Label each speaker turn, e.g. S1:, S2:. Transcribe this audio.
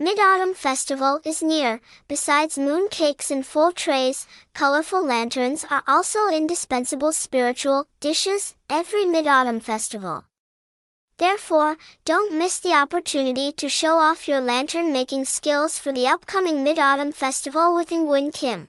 S1: Mid-Autumn Festival is near. Besides moon cakes in full trays, colorful lanterns are also indispensable spiritual dishes every Mid-Autumn Festival. Therefore, don't miss the opportunity to show off your lantern making skills for the upcoming Mid-Autumn Festival with Nguyen Kim.